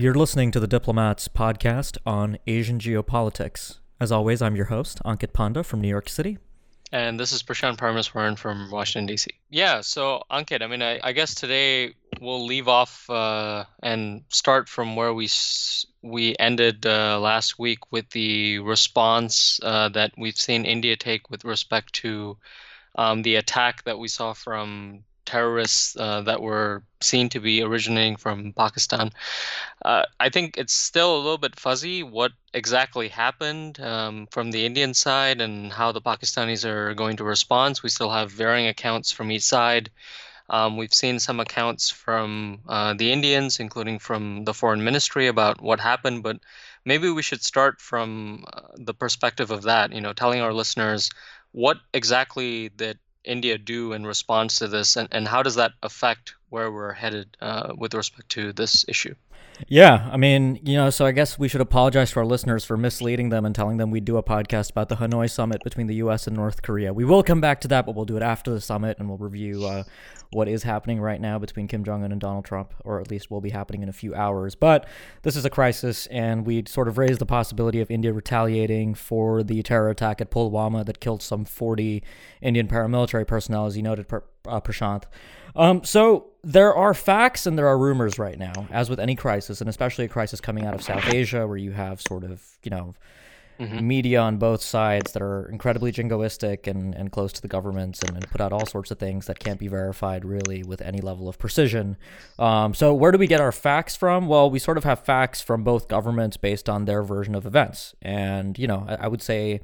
You're listening to the Diplomats podcast on Asian geopolitics. As always, I'm your host, Ankit Panda from New York City. And this is Prashant Parameswaran from Washington, D.C. Yeah, so Ankit, I mean, I, I guess today we'll leave off uh, and start from where we we ended uh, last week with the response uh, that we've seen India take with respect to um, the attack that we saw from terrorists uh, that were seen to be originating from Pakistan. Uh, I think it's still a little bit fuzzy what exactly happened um, from the Indian side and how the Pakistanis are going to respond. We still have varying accounts from each side. Um, we've seen some accounts from uh, the Indians, including from the foreign ministry, about what happened. But maybe we should start from uh, the perspective of that. You know, telling our listeners what exactly did India do in response to this, and, and how does that affect where we're headed uh, with respect to this issue? Yeah, I mean, you know, so I guess we should apologize to our listeners for misleading them and telling them we do a podcast about the Hanoi summit between the U.S. and North Korea. We will come back to that, but we'll do it after the summit and we'll review uh, what is happening right now between Kim Jong un and Donald Trump, or at least will be happening in a few hours. But this is a crisis, and we sort of raised the possibility of India retaliating for the terror attack at Pulwama that killed some 40 Indian paramilitary personnel, as you noted, uh, Prashant. Um, so there are facts and there are rumors right now, as with any crisis, and especially a crisis coming out of South Asia, where you have sort of, you know, mm-hmm. media on both sides that are incredibly jingoistic and, and close to the governments and, and, put out all sorts of things that can't be verified really with any level of precision. Um, so, where do we get our facts from? Well, we sort of have facts from both governments based on their version of events. And, you know, I, I would say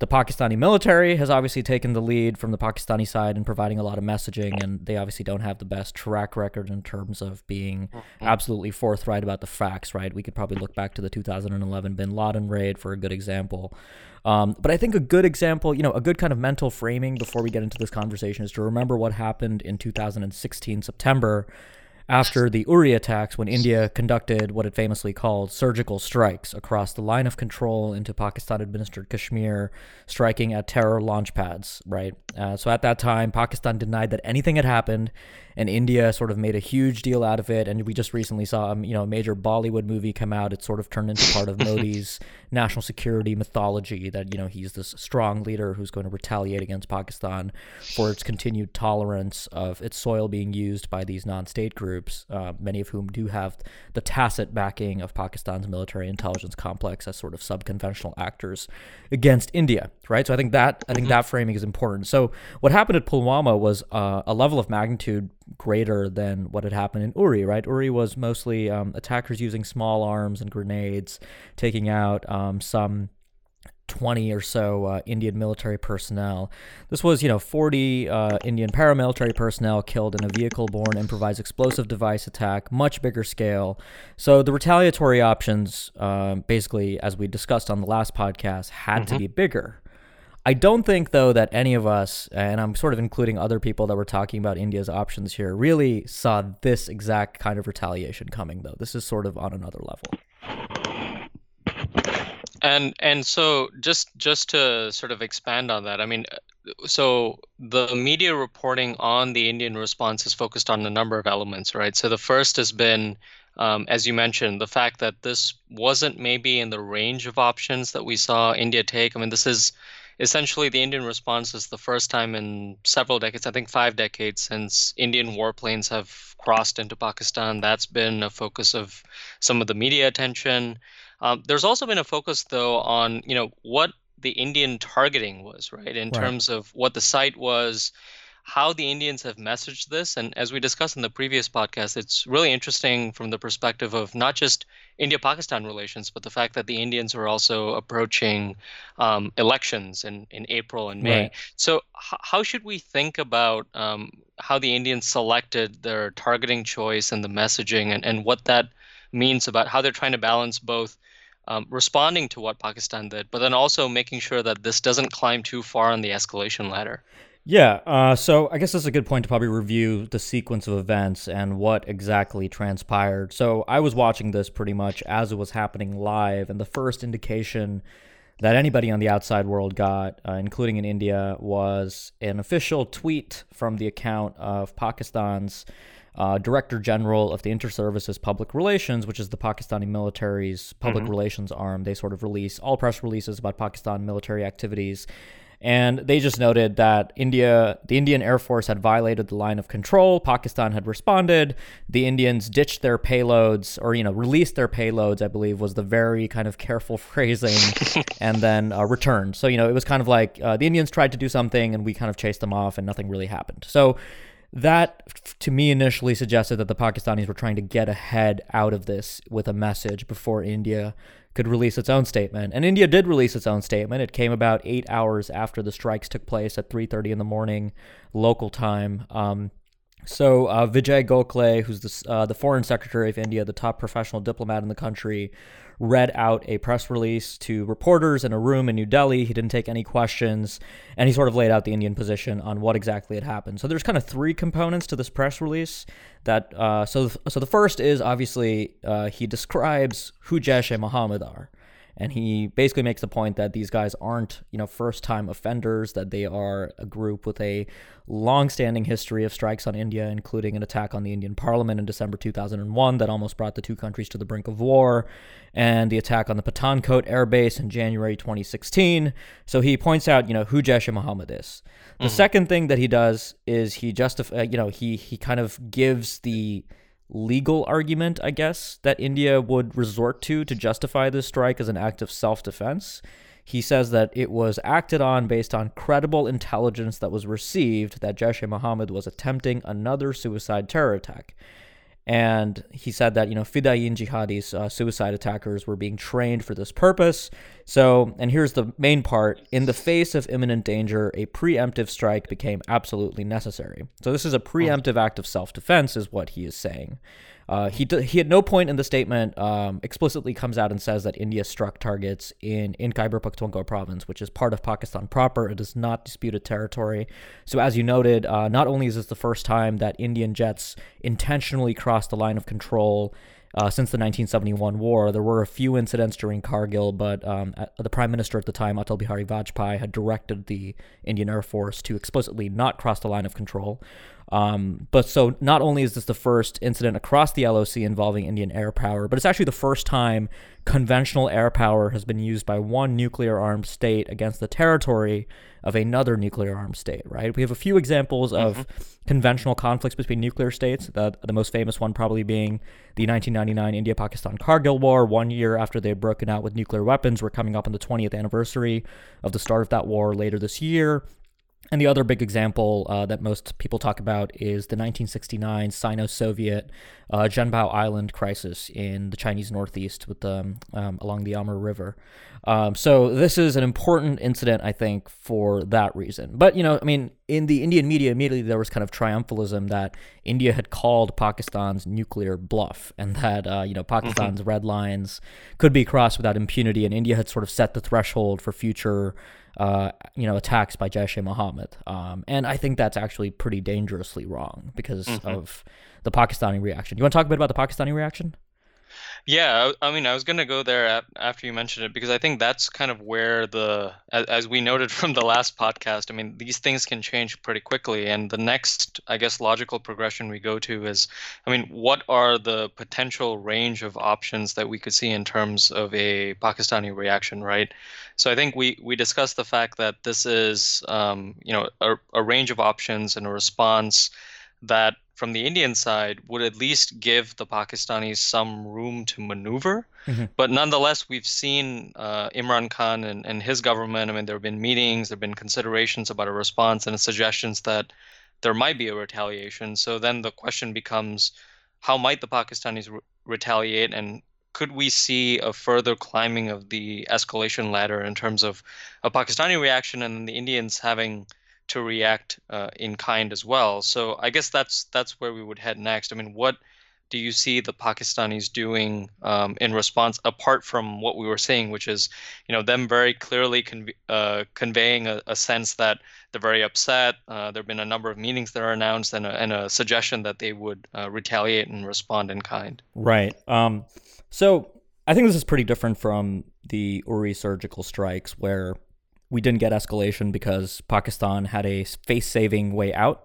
the Pakistani military has obviously taken the lead from the Pakistani side in providing a lot of messaging, and they obviously don't have the best track record in terms of being mm-hmm. absolutely forthright about the facts, right? We could probably look back to the 2011 bin Laden raid for a good example. Um, but I think a good example, you know, a good kind of mental framing before we get into this conversation is to remember what happened in 2016 September after the Uri attacks when India conducted what it famously called surgical strikes across the line of control into Pakistan administered Kashmir, striking at terror launch pads, right? Uh, so at that time, Pakistan denied that anything had happened and India sort of made a huge deal out of it. And we just recently saw, um, you know, a major Bollywood movie come out. It sort of turned into part of Modi's national security mythology that you know he's this strong leader who's going to retaliate against Pakistan for its continued tolerance of its soil being used by these non-state groups, uh, many of whom do have the tacit backing of Pakistan's military intelligence complex as sort of subconventional actors against India. Right. So I think that I think mm-hmm. that framing is important. So what happened at Pulwama was uh, a level of magnitude greater than what had happened in Uri, right? Uri was mostly um, attackers using small arms and grenades, taking out um, some 20 or so uh, Indian military personnel. This was, you know, 40 uh, Indian paramilitary personnel killed in a vehicle borne improvised explosive device attack, much bigger scale. So the retaliatory options, uh, basically, as we discussed on the last podcast, had mm-hmm. to be bigger. I don't think, though, that any of us, and I'm sort of including other people that were talking about India's options here, really saw this exact kind of retaliation coming, though. This is sort of on another level. And and so just just to sort of expand on that, I mean, so the media reporting on the Indian response is focused on a number of elements, right? So the first has been um, as you mentioned, the fact that this wasn't maybe in the range of options that we saw India take. I mean, this is essentially the Indian response is the first time in several decades, I think five decades, since Indian warplanes have crossed into Pakistan. That's been a focus of some of the media attention. Um, there's also been a focus, though, on you know what the Indian targeting was, right, in right. terms of what the site was, how the Indians have messaged this. And as we discussed in the previous podcast, it's really interesting from the perspective of not just India Pakistan relations, but the fact that the Indians are also approaching um, elections in, in April and May. Right. So, h- how should we think about um, how the Indians selected their targeting choice and the messaging and, and what that means about how they're trying to balance both? Um, responding to what Pakistan did, but then also making sure that this doesn't climb too far on the escalation ladder. Yeah, uh, so I guess this is a good point to probably review the sequence of events and what exactly transpired. So I was watching this pretty much as it was happening live, and the first indication that anybody on the outside world got, uh, including in India, was an official tweet from the account of Pakistan's uh, Director General of the Inter-Services Public Relations, which is the Pakistani military's public mm-hmm. relations arm. They sort of release all press releases about Pakistan military activities. And they just noted that India, the Indian Air Force had violated the line of control. Pakistan had responded. The Indians ditched their payloads, or you know, released their payloads. I believe was the very kind of careful phrasing, and then uh, returned. So you know, it was kind of like uh, the Indians tried to do something, and we kind of chased them off, and nothing really happened. So that to me initially suggested that the Pakistanis were trying to get ahead out of this with a message before India could release its own statement. And India did release its own statement. It came about eight hours after the strikes took place at 3:30 in the morning, local time. Um, so uh, Vijay Gokhale, who's the, uh, the foreign secretary of India, the top professional diplomat in the country, read out a press release to reporters in a room in New Delhi. He didn't take any questions, and he sort of laid out the Indian position on what exactly had happened. So there's kind of three components to this press release. That uh, so so the first is obviously uh, he describes who Jaish-e-Mohammed are and he basically makes the point that these guys aren't you know first time offenders that they are a group with a long-standing history of strikes on India including an attack on the Indian parliament in December 2001 that almost brought the two countries to the brink of war and the attack on the Pathankot air base in January 2016 so he points out you know who Jaish-e-Mohammed is the mm-hmm. second thing that he does is he justify you know he he kind of gives the legal argument, I guess, that India would resort to to justify this strike as an act of self defense. He says that it was acted on based on credible intelligence that was received that Jaish e Mohammed was attempting another suicide terror attack. And he said that, you know, Fidayeen jihadis, uh, suicide attackers, were being trained for this purpose. So, and here's the main part in the face of imminent danger, a preemptive strike became absolutely necessary. So, this is a preemptive act of self defense, is what he is saying. Uh, he d- he at no point in the statement um, explicitly comes out and says that India struck targets in in Khyber Pakhtunkhwa province, which is part of Pakistan proper. It is not disputed territory. So as you noted, uh, not only is this the first time that Indian jets intentionally crossed the line of control uh, since the 1971 war. There were a few incidents during Kargil, but um, the prime minister at the time, Atal Bihari Vajpayee, had directed the Indian Air Force to explicitly not cross the line of control. Um, but so not only is this the first incident across the LOC involving Indian air power, but it's actually the first time conventional air power has been used by one nuclear armed state against the territory of another nuclear armed state, right? We have a few examples mm-hmm. of conventional conflicts between nuclear states, the, the most famous one probably being the 1999 India Pakistan Kargil War, one year after they had broken out with nuclear weapons. We're coming up on the 20th anniversary of the start of that war later this year. And the other big example uh, that most people talk about is the 1969 Sino-Soviet uh, Zhenbao Island crisis in the Chinese Northeast with the, um, along the Amur River. Um, so this is an important incident, I think, for that reason. But you know, I mean, in the Indian media, immediately there was kind of triumphalism that India had called Pakistan's nuclear bluff, and that uh, you know Pakistan's mm-hmm. red lines could be crossed without impunity, and India had sort of set the threshold for future uh, you know, attacks by Jaish-e-Mohammed. Um, and I think that's actually pretty dangerously wrong because mm-hmm. of the Pakistani reaction. You want to talk a bit about the Pakistani reaction? Yeah, I, mean, I was going to go there after you mentioned it because I think that's kind of where the, as, as we noted from the last podcast, I mean, these things can change pretty quickly. And the next, I guess, logical progression we go to is, I mean, what are the potential range of options that we could see in terms of a Pakistani reaction, right? So I think we we discussed the fact that this is, um, you know, a, a range of options and a response that from the Indian side would at least give the Pakistanis some room to maneuver. Mm-hmm. But nonetheless, we've seen uh, Imran Khan and, and his government. I mean, there have been meetings, there have been considerations about a response and suggestions that there might be a retaliation. So then the question becomes how might the Pakistanis re- retaliate and could we see a further climbing of the escalation ladder in terms of a Pakistani reaction and the Indians having to react uh, in kind as well. So I guess that's that's where we would head next. I mean, what do you see the Pakistanis doing um, in response, apart from what we were saying, which is, you know, them very clearly con- uh, conveying a, a, sense that they're very upset. Uh, there have been a number of meetings that are announced, and a, and a suggestion that they would uh, retaliate and respond in kind. Right. Um, so I think this is pretty different from the Uri surgical strikes, where we didn't get escalation because Pakistan had a face saving way out.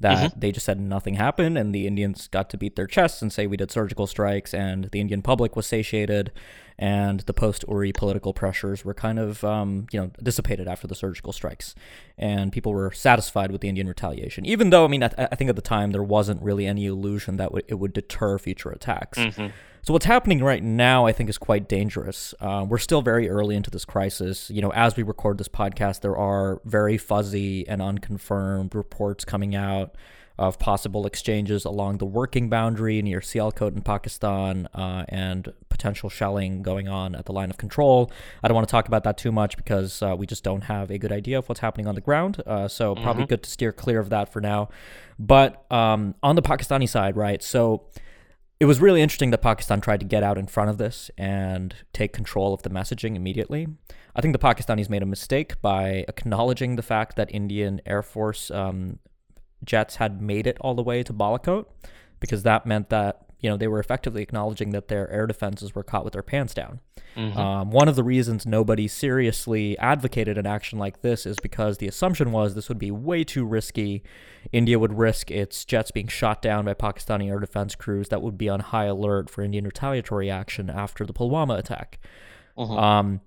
that mm-hmm. they just said nothing happened and the Indians got to beat their chests and say we did surgical strikes and the Indian public was satiated and the post Uri political pressures were kind of um, you know dissipated after the surgical strikes and people were satisfied with the Indian retaliation even though I mean I, I think at the time there wasn't really any illusion that w- it would deter future attacks. Mm-hmm. So what's happening right now, I think, is quite dangerous. Uh, we're still very early into this crisis. You know, as we record this podcast, there are very fuzzy and unconfirmed reports coming out of possible exchanges along the working boundary near Sialkot in Pakistan uh, and potential shelling going on at the line of control. I don't want to talk about that too much because uh, we just don't have a good idea of what's happening on the ground. Uh, so mm-hmm. probably good to steer clear of that for now. But um, on the Pakistani side, right? So it was really interesting that Pakistan tried to get out in front of this and take control of the messaging immediately. I think the Pakistanis made a mistake by acknowledging the fact that Indian Air Force um, jets had made it all the way to Balakot, because that meant that you know they were effectively acknowledging that their air defenses were caught with their pants down. Mm-hmm. Um, one of the reasons nobody seriously advocated an action like this is because the assumption was this would be way too risky. India would risk its jets being shot down by Pakistani air defense crews that would be on high alert for Indian retaliatory action after the Pulwama attack. Mm-hmm. Um,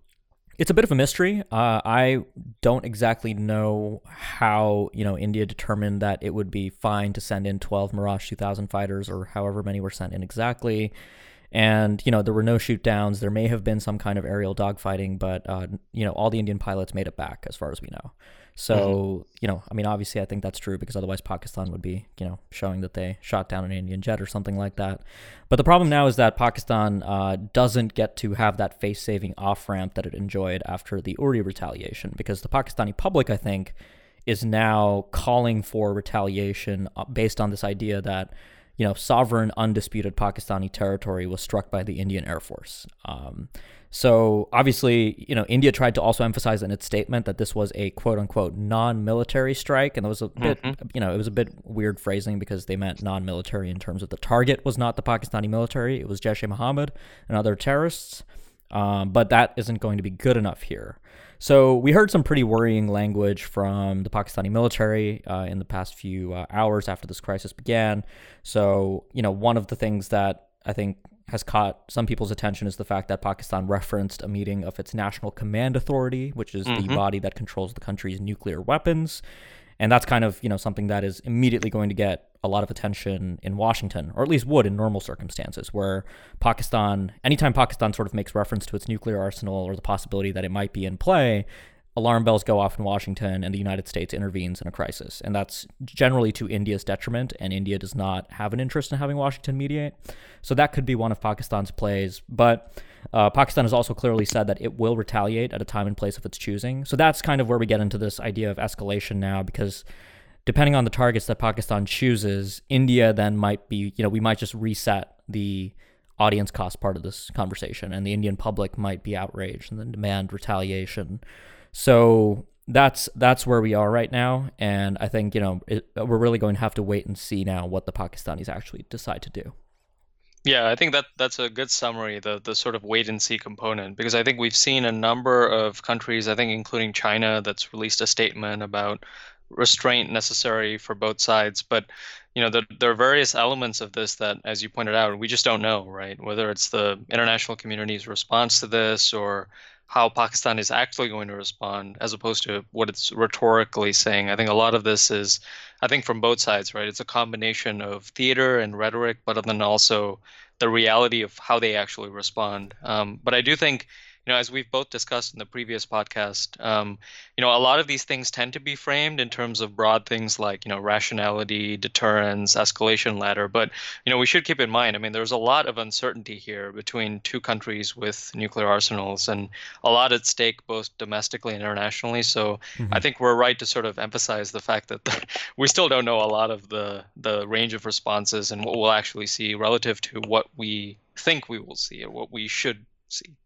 it's a bit of a mystery. Uh, I don't exactly know how you know India determined that it would be fine to send in 12 Mirage 2000 fighters or however many were sent in exactly. And you know there were no shoot downs. There may have been some kind of aerial dogfighting, but uh, you know all the Indian pilots made it back, as far as we know. So, mm-hmm. you know, I mean, obviously, I think that's true because otherwise Pakistan would be, you know, showing that they shot down an Indian jet or something like that. But the problem now is that Pakistan uh, doesn't get to have that face saving off ramp that it enjoyed after the Uri retaliation because the Pakistani public, I think, is now calling for retaliation uh, based on this idea that you know, sovereign, undisputed Pakistani territory was struck by the Indian Air Force. Um, so obviously, you know, India tried to also emphasize in its statement that this was a quote unquote non-military strike, and it was a bit, mm-hmm. you know, it was a bit weird phrasing because they meant non-military in terms of the target was not the Pakistani military; it was Jaish-e-Mohammed and other terrorists. Um, but that isn't going to be good enough here. So we heard some pretty worrying language from the Pakistani military uh, in the past few uh, hours after this crisis began. So you know, one of the things that I think has caught some people's attention is the fact that Pakistan referenced a meeting of its National Command Authority, which is mm-hmm. the body that controls the country's nuclear weapons. And that's kind of, you know, something that is immediately going to get a lot of attention in Washington, or at least would in normal circumstances, where Pakistan, anytime Pakistan sort of makes reference to its nuclear arsenal or the possibility that it might be in play, alarm bells go off in Washington and the United States intervenes in a crisis. And that's generally to India's detriment, and India does not have an interest in having Washington mediate. So that could be one of Pakistan's plays. But uh, Pakistan has also clearly said that it will retaliate at a time and place of its choosing. So that's kind of where we get into this idea of escalation now, because depending on the targets that Pakistan chooses, India then might be, you know, we might just reset the audience cost part of this conversation, and the Indian public might be outraged and then demand retaliation so that's that's where we are right now, and I think you know it, we're really going to have to wait and see now what the Pakistanis actually decide to do. Yeah, I think that that's a good summary, the the sort of wait and see component, because I think we've seen a number of countries, I think including China, that's released a statement about restraint necessary for both sides. But you know, the, there are various elements of this that, as you pointed out, we just don't know, right? Whether it's the international community's response to this or how Pakistan is actually going to respond as opposed to what it's rhetorically saying. I think a lot of this is, I think, from both sides, right? It's a combination of theater and rhetoric, but then also the reality of how they actually respond. Um, but I do think you know, as we've both discussed in the previous podcast, um, you know, a lot of these things tend to be framed in terms of broad things like, you know, rationality, deterrence, escalation ladder. But, you know, we should keep in mind, I mean, there's a lot of uncertainty here between two countries with nuclear arsenals and a lot at stake both domestically and internationally. So mm-hmm. I think we're right to sort of emphasize the fact that we still don't know a lot of the, the range of responses and what we'll actually see relative to what we think we will see or what we should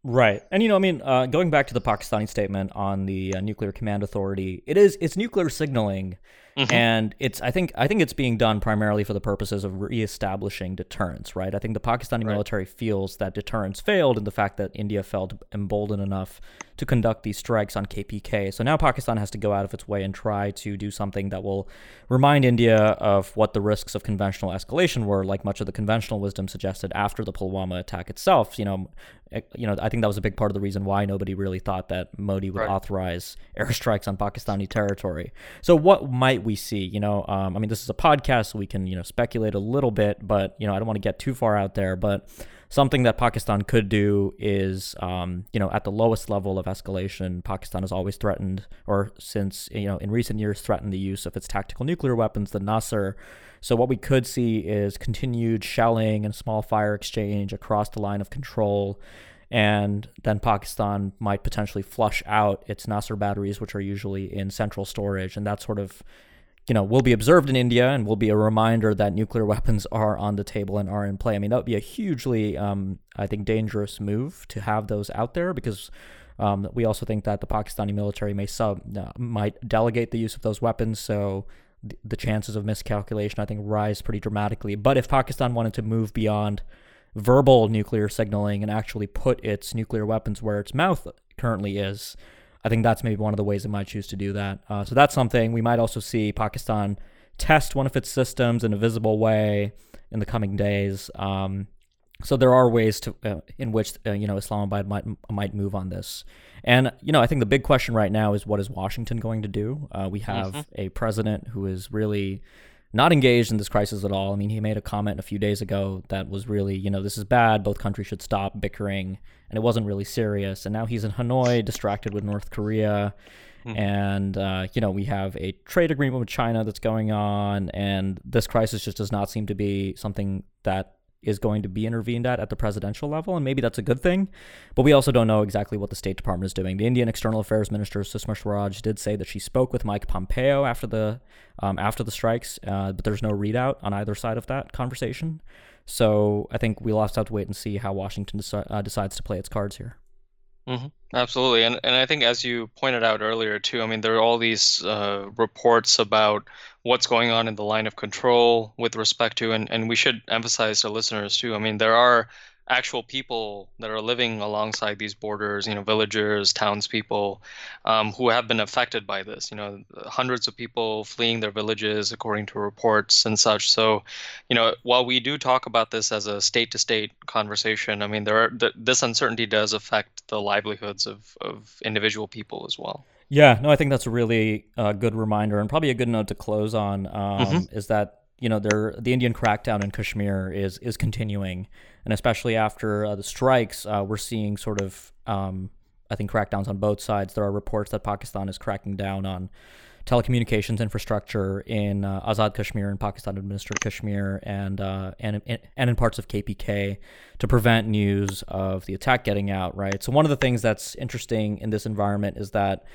Right, and you know, I mean, uh, going back to the Pakistani statement on the uh, nuclear command authority, it is it's nuclear signaling, Mm-hmm. And it's I think I think it's being done primarily for the purposes of reestablishing deterrence, right? I think the Pakistani right. military feels that deterrence failed in the fact that India felt emboldened enough to conduct these strikes on KPK. So now Pakistan has to go out of its way and try to do something that will remind India of what the risks of conventional escalation were, like much of the conventional wisdom suggested after the Pulwama attack itself. You know, Eh, you know, I think that was a big part of the reason why nobody really thought that Modi would right. authorize airstrikes on Pakistani territory. So, what might we see? You know, um, I mean, this is a podcast, so we can you know speculate a little bit, but you know, I don't want to get too far out there. But something that Pakistan could do is, um, you know, at the lowest level of escalation, Pakistan has always threatened, or since you know, in recent years, threatened the use of its tactical nuclear weapons, the Nasr. So what we could see is continued shelling and small fire exchange across the line of control. And then Pakistan might potentially flush out its Nasr batteries, which are usually in central storage. And that sort of, you know, will be observed in India and will be a reminder that nuclear weapons are on the table and are in play. I mean, that would be a hugely, um, I think, dangerous move to have those out there because um, we also think that the Pakistani military may sub uh, might delegate the use of those weapons. So the chances of miscalculation, I think, rise pretty dramatically. But if Pakistan wanted to move beyond verbal nuclear signaling and actually put its nuclear weapons where its mouth currently is, I think that's maybe one of the ways it might choose to do that. Uh, so that's something we might also see Pakistan test one of its systems in a visible way in the coming days. Um, so there are ways to uh, in which uh, you know Islamabad might might move on this. And, you know, I think the big question right now is what is Washington going to do? Uh, we have mm-hmm. a president who is really not engaged in this crisis at all. I mean, he made a comment a few days ago that was really, you know, this is bad. Both countries should stop bickering. And it wasn't really serious. And now he's in Hanoi, distracted with North Korea. Mm-hmm. And, uh, you know, we have a trade agreement with China that's going on. And this crisis just does not seem to be something that is going to be intervened at at the presidential level, and maybe that's a good thing. But we also don't know exactly what the State Department is doing. The Indian External Affairs Minister Sushma Swaraj did say that she spoke with Mike Pompeo after the um, after the strikes, uh, but there's no readout on either side of that conversation. So I think we'll have to, have to wait and see how Washington deci- uh, decides to play its cards here. Mm-hmm. Absolutely, and and I think as you pointed out earlier too, I mean there are all these uh, reports about what's going on in the line of control with respect to, and and we should emphasize to listeners too. I mean there are actual people that are living alongside these borders, you know, villagers, townspeople, um, who have been affected by this. You know, hundreds of people fleeing their villages, according to reports and such. So, you know, while we do talk about this as a state-to-state conversation, I mean, there are th- this uncertainty does affect the livelihoods of of individual people as well. Yeah, no, I think that's a really uh, good reminder and probably a good note to close on. Um, mm-hmm. Is that you know, the Indian crackdown in Kashmir is is continuing, and especially after uh, the strikes, uh, we're seeing sort of um, I think crackdowns on both sides. There are reports that Pakistan is cracking down on telecommunications infrastructure in uh, Azad Kashmir and Pakistan administered Kashmir and uh, and and in parts of KPK to prevent news of the attack getting out. Right. So one of the things that's interesting in this environment is that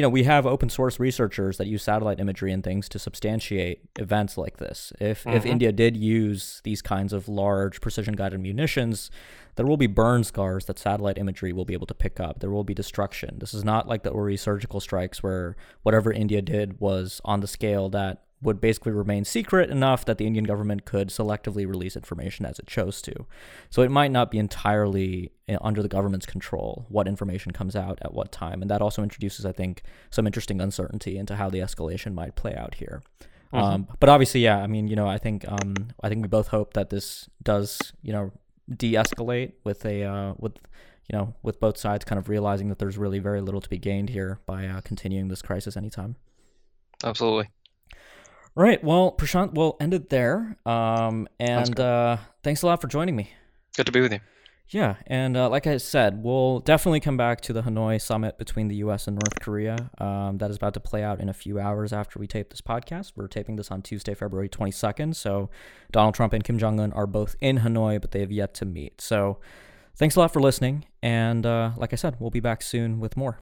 you know, we have open source researchers that use satellite imagery and things to substantiate events like this. If mm-hmm. if India did use these kinds of large precision guided munitions, there will be burn scars that satellite imagery will be able to pick up. There will be destruction. This is not like the Uri surgical strikes where whatever India did was on the scale that would basically remain secret enough that the Indian government could selectively release information as it chose to. So it might not be entirely eh, under the government's control what information comes out at what time. And that also introduces, I think, some interesting uncertainty into how the escalation might play out here. Mm-hmm. Um, but obviously, yeah, I mean, you know, I think um, I think we both hope that this does, you know, de-escalate with a uh, with you know with both sides kind of realizing that there's really very little to be gained here by uh, continuing this crisis anytime. Absolutely. Right. Well, Prashant, we'll end it there. Um, and uh, thanks a lot for joining me. Good to be with you. Yeah, and uh, like I said, we'll definitely come back to the Hanoi summit between the U.S. and North Korea. Um, that is about to play out in a few hours after we tape this podcast. We're taping this on Tuesday, February 22nd. So Donald Trump and Kim Jong Un are both in Hanoi, but they have yet to meet. So thanks a lot for listening. And uh, like I said, we'll be back soon with more.